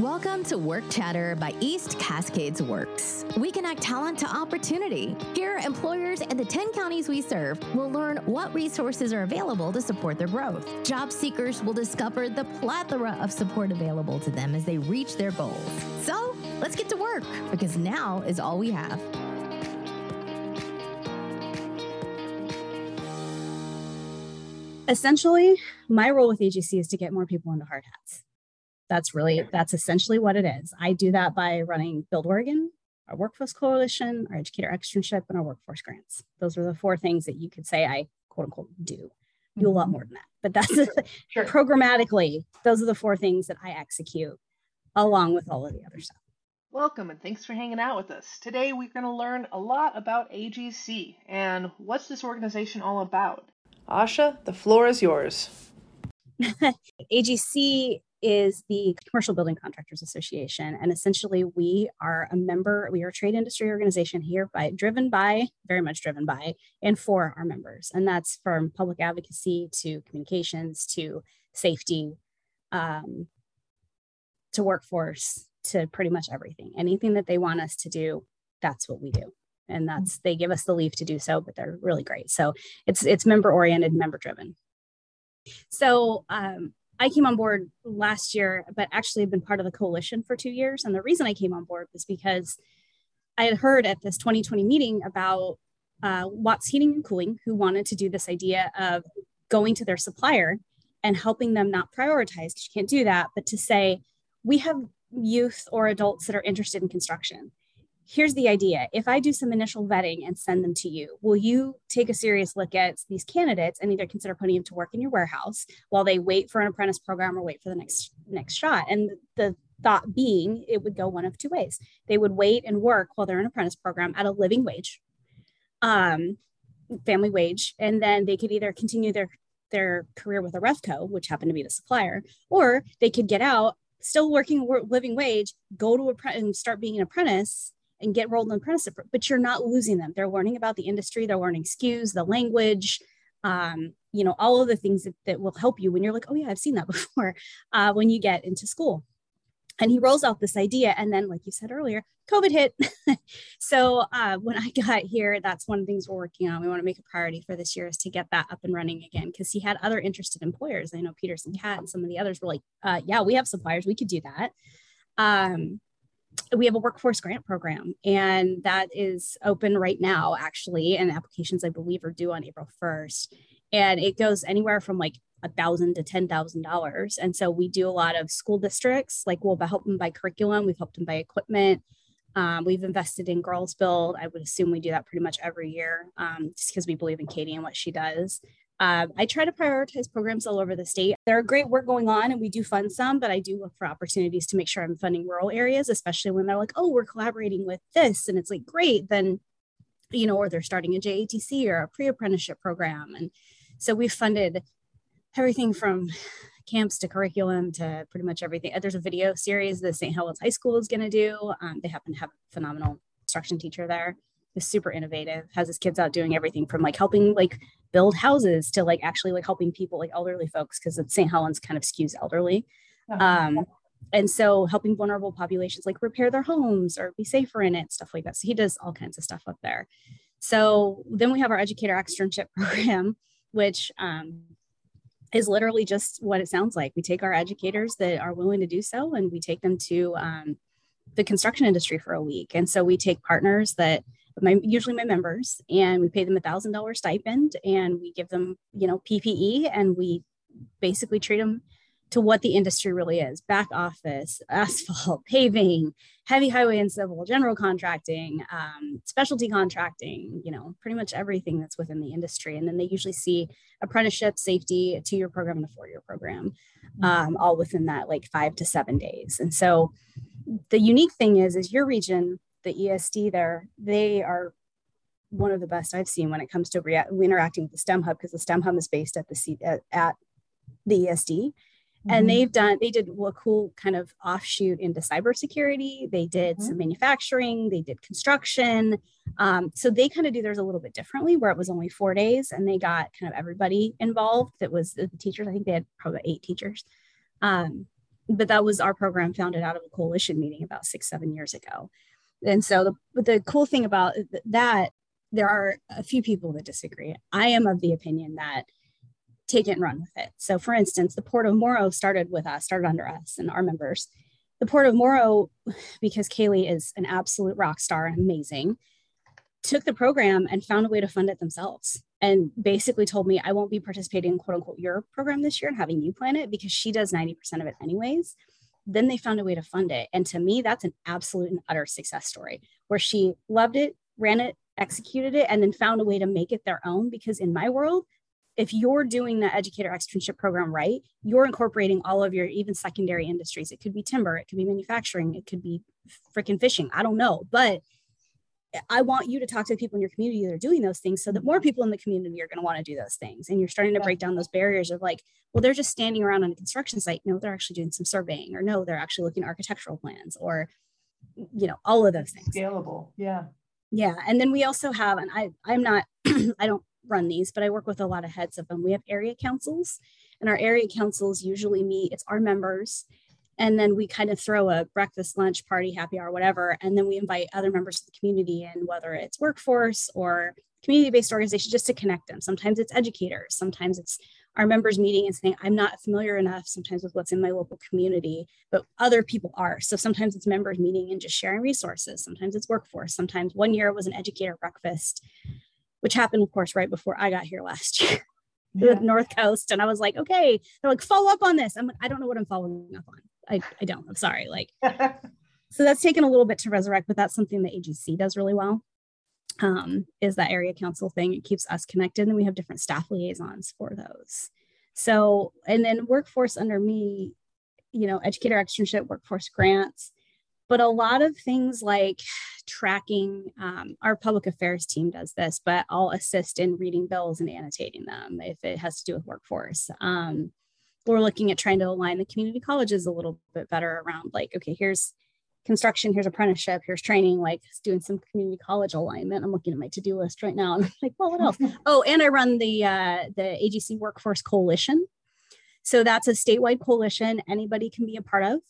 Welcome to Work Chatter by East Cascades Works. We connect talent to opportunity. Here, employers in the 10 counties we serve will learn what resources are available to support their growth. Job seekers will discover the plethora of support available to them as they reach their goals. So, let's get to work because now is all we have. Essentially, my role with AGC is to get more people into hard hats that's really that's essentially what it is i do that by running build oregon our workforce coalition our educator externship and our workforce grants those are the four things that you could say i quote unquote do do a lot mm-hmm. more than that but that's sure. programmatically those are the four things that i execute along with all of the other stuff Welcome and thanks for hanging out with us. Today we're going to learn a lot about AGC and what's this organization all about. Asha, the floor is yours. AGC is the Commercial Building Contractors Association. And essentially, we are a member, we are a trade industry organization here by driven by, very much driven by, and for our members. And that's from public advocacy to communications to safety um, to workforce to pretty much everything. Anything that they want us to do, that's what we do. And that's they give us the leave to do so, but they're really great. So it's it's member oriented, member driven. So um, I came on board last year, but actually have been part of the coalition for two years. And the reason I came on board was because I had heard at this 2020 meeting about uh, Watts Heating and Cooling, who wanted to do this idea of going to their supplier and helping them not prioritize, because you can't do that, but to say, we have youth or adults that are interested in construction here's the idea if I do some initial vetting and send them to you, will you take a serious look at these candidates and either consider putting them to work in your warehouse while they wait for an apprentice program or wait for the next next shot? And the thought being it would go one of two ways. They would wait and work while they're in an apprentice program at a living wage, um, family wage, and then they could either continue their their career with Airefco, which happened to be the supplier, or they could get out, still working a living wage, go to a and start being an apprentice and get rolled in apprenticeship, but you're not losing them. They're learning about the industry, they're learning SKUs, the language, um, you know, all of the things that, that will help you when you're like, oh yeah, I've seen that before uh, when you get into school. And he rolls out this idea. And then, like you said earlier, COVID hit. so uh, when I got here, that's one of the things we're working on. We want to make a priority for this year is to get that up and running again because he had other interested employers. I know Peterson Cat and some of the others were like, uh, yeah, we have suppliers, we could do that. Um, we have a workforce grant program and that is open right now actually and applications i believe are due on april 1st and it goes anywhere from like a thousand to ten thousand dollars. And so we do a lot of school districts like we'll help them buy curriculum we've helped them buy equipment. Um, we've invested in girls build. I would assume we do that pretty much every year um, just because we believe in katie and what she does um, I try to prioritize programs all over the state. There are great work going on, and we do fund some, but I do look for opportunities to make sure I'm funding rural areas, especially when they're like, oh, we're collaborating with this. And it's like, great, then, you know, or they're starting a JATC or a pre apprenticeship program. And so we've funded everything from camps to curriculum to pretty much everything. There's a video series that St. Helens High School is going to do. Um, they happen to have a phenomenal instruction teacher there is super innovative has his kids out doing everything from like helping like build houses to like actually like helping people like elderly folks because st helens kind of skews elderly. Uh-huh. um, and so helping vulnerable populations like repair their homes or be safer in it stuff like that. So he does all kinds of stuff up there. So then we have our educator externship program which um, is literally just what it sounds like. We take our educators that are willing to do so and we take them to um, the construction industry for a week. And so we take partners that my usually my members and we pay them a thousand dollar stipend and we give them you know ppe and we basically treat them to what the industry really is back office asphalt paving heavy highway and civil general contracting um, specialty contracting you know pretty much everything that's within the industry and then they usually see apprenticeship safety a two-year program and a four-year program mm-hmm. um, all within that like five to seven days and so the unique thing is is your region the ESD there, they are one of the best I've seen when it comes to interacting with the STEM Hub because the STEM Hub is based at the C- at, at the ESD. Mm-hmm. And they've done, they did a cool kind of offshoot into cybersecurity. They did mm-hmm. some manufacturing, they did construction. Um, so they kind of do theirs a little bit differently, where it was only four days and they got kind of everybody involved. That was the teachers. I think they had probably eight teachers. Um, but that was our program founded out of a coalition meeting about six, seven years ago. And so the, the cool thing about that, there are a few people that disagree. I am of the opinion that take it and run with it. So for instance, the Port of Morrow started with us, started under us and our members. The Port of Morrow, because Kaylee is an absolute rock star and amazing, took the program and found a way to fund it themselves and basically told me I won't be participating in quote unquote your program this year and having you plan it because she does 90% of it anyways. Then they found a way to fund it. And to me, that's an absolute and utter success story where she loved it, ran it, executed it, and then found a way to make it their own. Because in my world, if you're doing the educator externship program right, you're incorporating all of your even secondary industries. It could be timber, it could be manufacturing, it could be freaking fishing. I don't know. But I want you to talk to people in your community that are doing those things so that more people in the community are going to want to do those things. And you're starting to break down those barriers of like, well, they're just standing around on a construction site. No, they're actually doing some surveying, or no, they're actually looking at architectural plans, or, you know, all of those things. Scalable. Yeah. Yeah. And then we also have, and I, I'm not, I don't run these, but I work with a lot of heads of them. We have area councils, and our area councils usually meet, it's our members and then we kind of throw a breakfast lunch party happy hour whatever and then we invite other members of the community in whether it's workforce or community-based organization just to connect them. Sometimes it's educators sometimes it's our members meeting and saying i'm not familiar enough sometimes with what's in my local community but other people are. So sometimes it's members meeting and just sharing resources sometimes it's workforce sometimes one year it was an educator breakfast which happened of course right before i got here last year. Yeah. north coast and i was like okay they're like follow up on this. I'm like i don't know what i'm following up on I, I don't. I'm sorry. Like, so that's taken a little bit to resurrect, but that's something that AGC does really well. Um, is that area council thing? It keeps us connected, and we have different staff liaisons for those. So, and then workforce under me, you know, educator externship, workforce grants, but a lot of things like tracking. Um, our public affairs team does this, but I'll assist in reading bills and annotating them if it has to do with workforce. Um, we're looking at trying to align the community colleges a little bit better around like, okay, here's construction, here's apprenticeship, here's training, like doing some community college alignment. I'm looking at my to-do list right now. And I'm like, well, what else? oh, and I run the uh, the AGC Workforce Coalition. So that's a statewide coalition anybody can be a part of.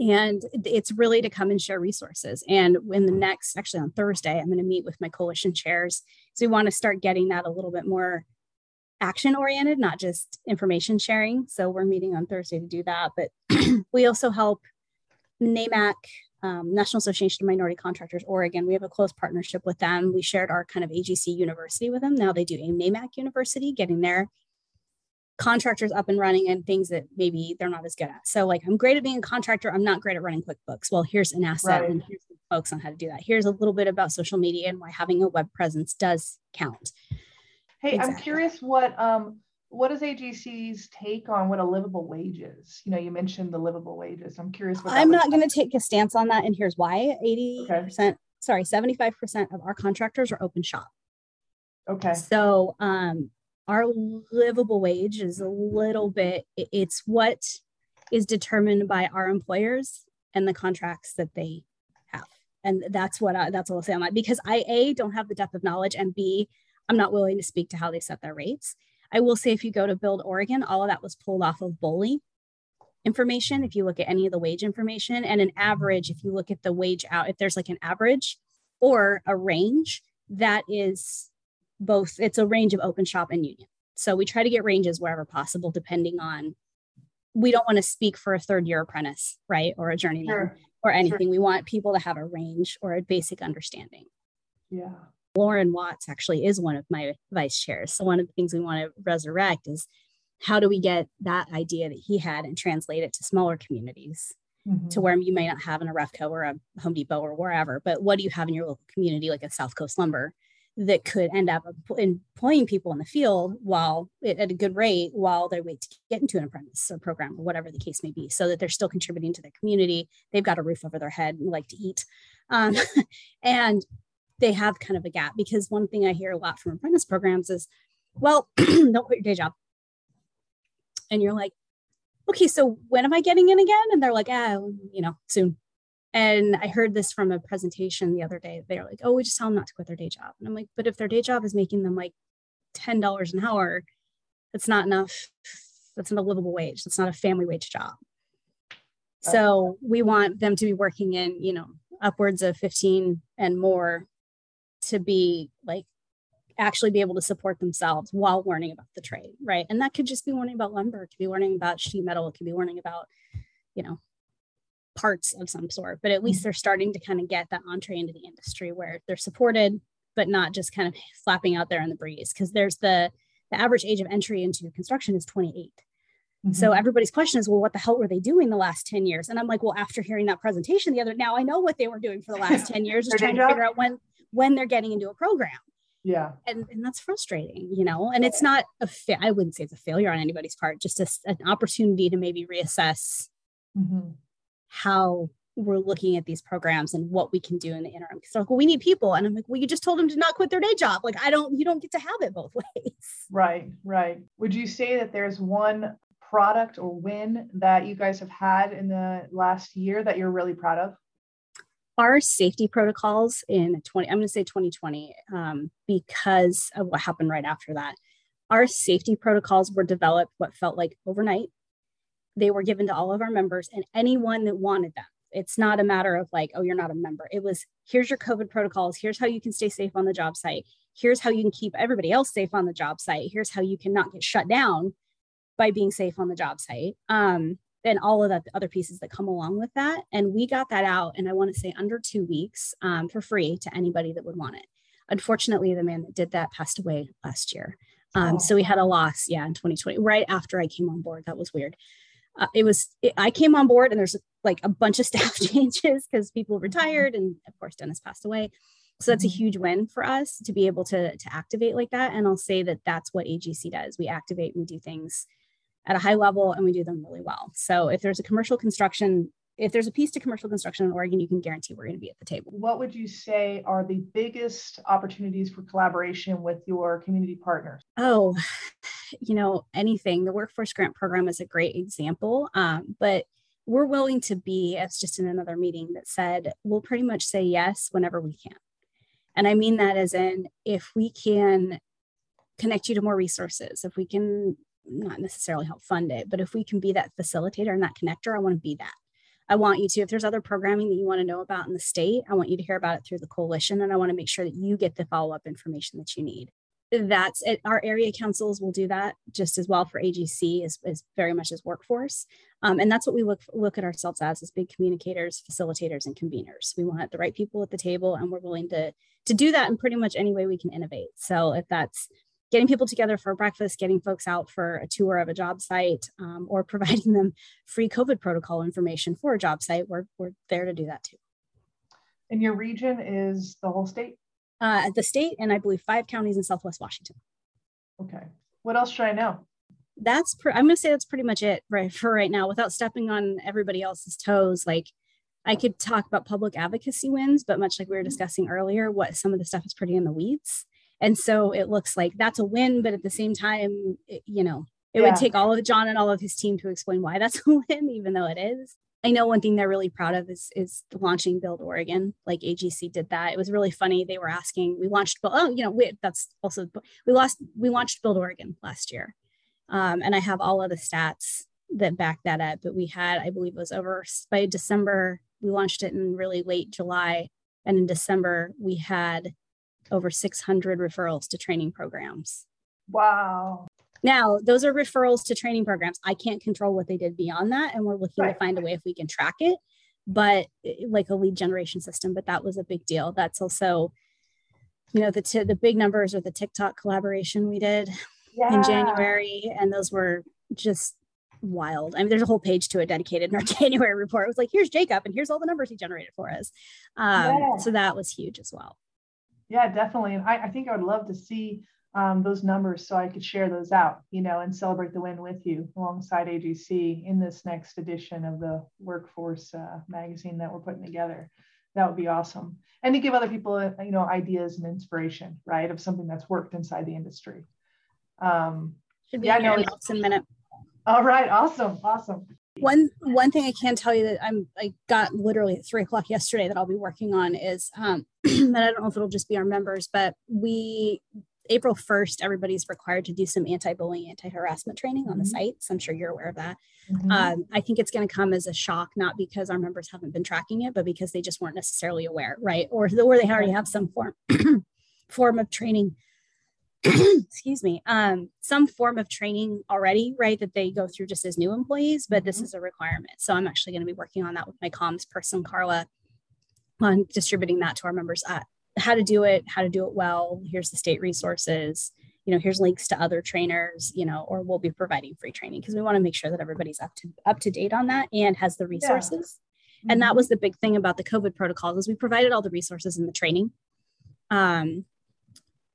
And it's really to come and share resources. And when the next, actually on Thursday, I'm going to meet with my coalition chairs. So we want to start getting that a little bit more action oriented, not just information sharing. So we're meeting on Thursday to do that. But we also help NAMAC, um, National Association of Minority Contractors, Oregon. We have a close partnership with them. We shared our kind of AGC university with them. Now they do a NAMAC university, getting their contractors up and running and things that maybe they're not as good at. So like I'm great at being a contractor. I'm not great at running QuickBooks. Well, here's an asset right. and here's some folks on how to do that. Here's a little bit about social media and why having a web presence does count. Hey, exactly. I'm curious what um what is AGC's take on what a livable wage is? You know, you mentioned the livable wages. I'm curious. I'm not going to take a stance on that, and here's why: eighty okay. percent, sorry, seventy-five percent of our contractors are open shop. Okay. So, um, our livable wage is a little bit. It's what is determined by our employers and the contracts that they have, and that's what I, that's what I'll say on that because I a don't have the depth of knowledge, and b I'm not willing to speak to how they set their rates. I will say if you go to Build Oregon, all of that was pulled off of BOLI information. If you look at any of the wage information and an average, if you look at the wage out, if there's like an average or a range, that is both, it's a range of open shop and union. So we try to get ranges wherever possible, depending on, we don't want to speak for a third year apprentice, right? Or a journeyman sure. or anything. Sure. We want people to have a range or a basic understanding. Yeah. Lauren Watts actually is one of my vice chairs. So one of the things we want to resurrect is how do we get that idea that he had and translate it to smaller communities mm-hmm. to where you may not have an Airefco or a Home Depot or wherever, but what do you have in your local community, like a South Coast Lumber, that could end up employing people in the field while at a good rate while they wait to get into an apprentice or program or whatever the case may be, so that they're still contributing to their community. They've got a roof over their head and like to eat. Um, and they have kind of a gap because one thing I hear a lot from apprentice programs is, well, don't quit your day job. And you're like, okay, so when am I getting in again? And they're like, ah, you know, soon. And I heard this from a presentation the other day. They're like, oh, we just tell them not to quit their day job. And I'm like, but if their day job is making them like $10 an hour, that's not enough. That's not a livable wage. That's not a family wage job. So we want them to be working in, you know, upwards of 15 and more to be like actually be able to support themselves while learning about the trade, right? And that could just be learning about lumber, it could be learning about sheet metal, it could be learning about, you know, parts of some sort. But at least mm-hmm. they're starting to kind of get that entree into the industry where they're supported, but not just kind of flapping out there in the breeze. Because there's the the average age of entry into construction is 28. Mm-hmm. So everybody's question is, well, what the hell were they doing the last 10 years? And I'm like, well, after hearing that presentation the other now, I know what they were doing for the last 10 years, just trying to figure out when when they're getting into a program. Yeah. And, and that's frustrating, you know, and it's not a fa- I wouldn't say it's a failure on anybody's part, just a, an opportunity to maybe reassess mm-hmm. how we're looking at these programs and what we can do in the interim. So like, well, we need people. And I'm like, well, you just told them to not quit their day job. Like, I don't, you don't get to have it both ways. Right, right. Would you say that there's one product or win that you guys have had in the last year that you're really proud of? Our safety protocols in 20, I'm going to say 2020, um, because of what happened right after that. Our safety protocols were developed what felt like overnight. They were given to all of our members and anyone that wanted them. It's not a matter of like, oh, you're not a member. It was here's your COVID protocols. Here's how you can stay safe on the job site. Here's how you can keep everybody else safe on the job site. Here's how you cannot get shut down by being safe on the job site. Um, and all of that the other pieces that come along with that. And we got that out, and I want to say under two weeks um, for free to anybody that would want it. Unfortunately, the man that did that passed away last year. Um, oh. So we had a loss, yeah, in 2020, right after I came on board. That was weird. Uh, it was it, I came on board, and there's like a bunch of staff changes because people mm-hmm. retired, and of course Dennis passed away. So that's a mm-hmm. huge win for us to be able to to activate like that. And I'll say that that's what AGC does. We activate, we do things at a high level and we do them really well. So if there's a commercial construction, if there's a piece to commercial construction in Oregon, you can guarantee we're going to be at the table. What would you say are the biggest opportunities for collaboration with your community partners? Oh, you know, anything. The workforce grant program is a great example, um, but we're willing to be, as just in another meeting that said, we'll pretty much say yes whenever we can. And I mean that as in if we can connect you to more resources, if we can not necessarily help fund it, but if we can be that facilitator and that connector, I want to be that. I want you to, if there's other programming that you want to know about in the state, I want you to hear about it through the coalition. And I want to make sure that you get the follow up information that you need. That's it. Our area councils will do that just as well for AGC as, as very much as workforce. Um, and that's what we look, look at ourselves as, as big communicators, facilitators, and conveners. We want the right people at the table and we're willing to, to do that in pretty much any way we can innovate. So if that's getting people together for breakfast, getting folks out for a tour of a job site, um, or providing them free COVID protocol information for a job site, we're, we're there to do that too. And your region is the whole state? Uh, the state, and I believe five counties in Southwest Washington. Okay. What else should I know? That's pre- I'm going to say that's pretty much it right for right now, without stepping on everybody else's toes. Like I could talk about public advocacy wins, but much like we were mm-hmm. discussing earlier, what some of the stuff is pretty in the weeds. And so it looks like that's a win, but at the same time, it, you know, it yeah. would take all of John and all of his team to explain why that's a win, even though it is. I know one thing they're really proud of is is launching Build Oregon. Like AGC did that. It was really funny. They were asking. We launched. Oh, you know, we, that's also we lost. We launched Build Oregon last year, um, and I have all of the stats that back that up. But we had, I believe, it was over by December. We launched it in really late July, and in December we had over 600 referrals to training programs. Wow. Now, those are referrals to training programs. I can't control what they did beyond that. And we're looking right. to find a way if we can track it, but eh, like a lead generation system. But that was a big deal. That's also, you know, the, t- the big numbers or the TikTok collaboration we did yeah. in January. And those were just wild. I mean, there's a whole page to it dedicated in our January report. It was like, here's Jacob, and here's all the numbers he generated for us. Um, yeah. So that was huge as well. Yeah, definitely. And I, I think I would love to see um, those numbers so I could share those out, you know, and celebrate the win with you alongside AGC in this next edition of the Workforce uh, magazine that we're putting together. That would be awesome. And to give other people, uh, you know, ideas and inspiration, right, of something that's worked inside the industry. Um, Should be yeah, no, in a minute. All right, awesome, awesome. One one thing I can tell you that I'm I got literally at three o'clock yesterday that I'll be working on is um that I don't know if it'll just be our members, but we April 1st, everybody's required to do some anti bullying, anti harassment training on the mm-hmm. sites. I'm sure you're aware of that. Mm-hmm. Um, I think it's going to come as a shock, not because our members haven't been tracking it, but because they just weren't necessarily aware, right? Or, or they already have some form form of training. excuse me, um, some form of training already, right? That they go through just as new employees, but this mm-hmm. is a requirement. So I'm actually going to be working on that with my comms person, Carla, on distributing that to our members at how to do it, how to do it well. Here's the state resources. You know, here's links to other trainers. You know, or we'll be providing free training because we want to make sure that everybody's up to up to date on that and has the resources. Yeah. And that mm-hmm. was the big thing about the COVID protocols is we provided all the resources in the training. Um,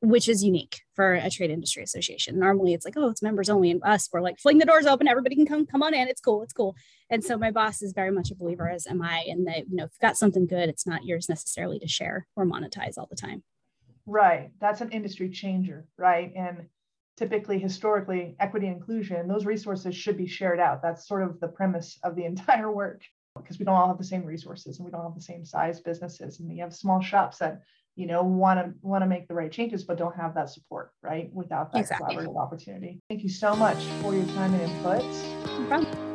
which is unique for a trade industry association. Normally it's like, oh, it's members only, and us, we're like fling the doors open, everybody can come, come on in. It's cool, it's cool. And so my boss is very much a believer, as am I, in that, you know, if you've got something good, it's not yours necessarily to share or monetize all the time. Right. That's an industry changer, right? And typically historically equity inclusion those resources should be shared out that's sort of the premise of the entire work because we don't all have the same resources and we don't have the same size businesses and we have small shops that you know want to want to make the right changes but don't have that support right without that exactly. collaborative opportunity thank you so much for your time and input no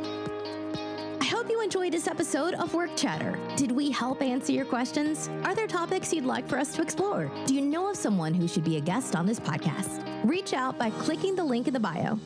I hope you enjoyed this episode of Work Chatter. Did we help answer your questions? Are there topics you'd like for us to explore? Do you know of someone who should be a guest on this podcast? Reach out by clicking the link in the bio